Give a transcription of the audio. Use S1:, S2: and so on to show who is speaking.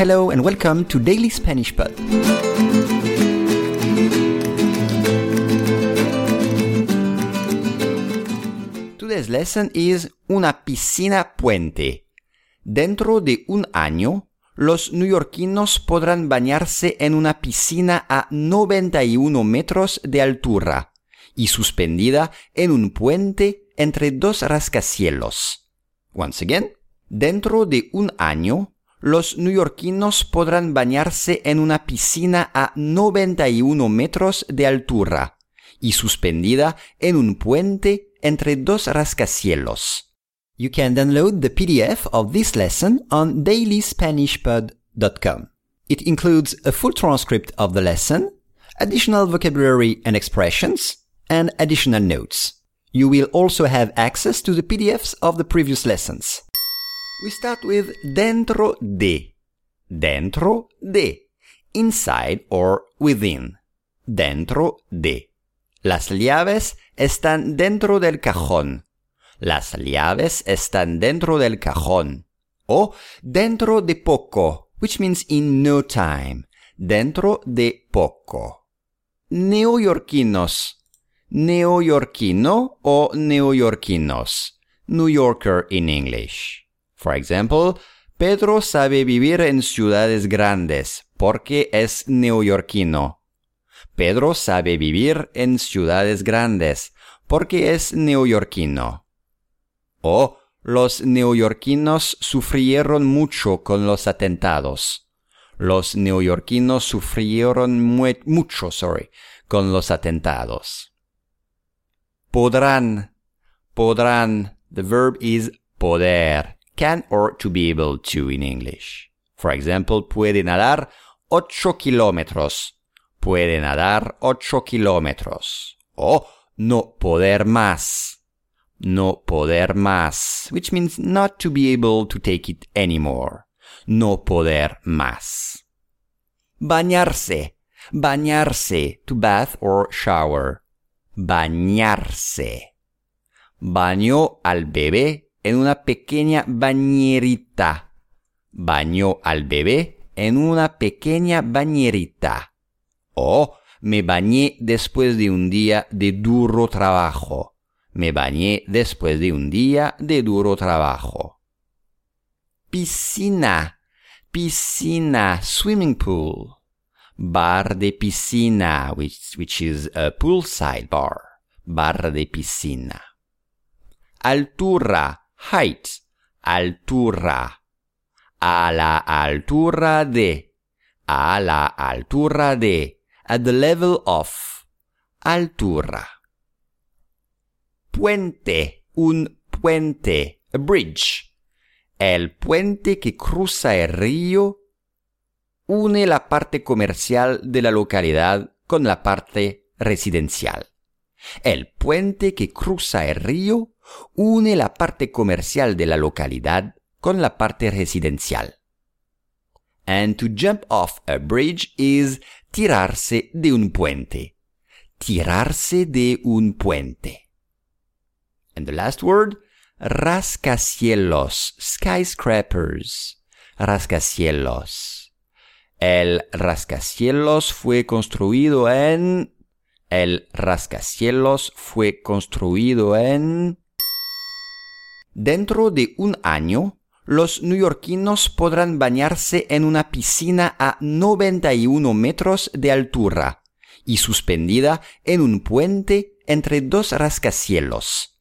S1: Hello and welcome to Daily Spanish Pod. Today's lesson is una piscina puente. Dentro de un año, los neoyorquinos podrán bañarse en una piscina a 91 metros de altura y suspendida en un puente entre dos rascacielos. Once again, dentro de un año, los neoyorquinos podrán bañarse en una piscina a 91 metros de altura y suspendida en un puente entre dos rascacielos. You can download the PDF of this lesson on dailyspanishpod.com. It includes a full transcript of the lesson, additional vocabulary and expressions, and additional notes. You will also have access to the PDFs of the previous lessons. We start with dentro de. Dentro de. Inside or within. Dentro de. Las llaves están dentro del cajón. Las llaves están dentro del cajón. O dentro de poco, which means in no time. Dentro de poco. Neoyorquinos. Neoyorquino o neoyorquinos. New Yorker in English. For example, Pedro sabe vivir en ciudades grandes porque es neoyorquino. Pedro sabe vivir en ciudades grandes porque es neoyorquino. O los neoyorquinos sufrieron mucho con los atentados. Los neoyorquinos sufrieron mucho, sorry, con los atentados. Podrán, podrán, the verb is poder, can or to be able to in English. For example, puede nadar ocho kilómetros. Puede nadar ocho kilómetros. O no poder más no poder más, which means not to be able to take it anymore. No poder más. Bañarse, bañarse, to bath or shower. Bañarse. Bañó al bebé en una pequeña bañerita. Bañó al bebé en una pequeña bañerita. O me bañé después de un día de duro trabajo. Me bañé después de un día de duro trabajo. Piscina, piscina, swimming pool. Bar de piscina, which, which is a poolside bar. Bar de piscina. Altura, height, altura. A la altura de. A la altura de. At the level of. Altura puente, un puente, a bridge. El puente que cruza el río une la parte comercial de la localidad con la parte residencial. El puente que cruza el río une la parte comercial de la localidad con la parte residencial. And to jump off a bridge is tirarse de un puente. Tirarse de un puente. And the last word, rascacielos, skyscrapers, rascacielos. El rascacielos fue construido en... El rascacielos fue construido en... Dentro de un año, los neoyorquinos podrán bañarse en una piscina a 91 metros de altura y suspendida en un puente entre dos rascacielos.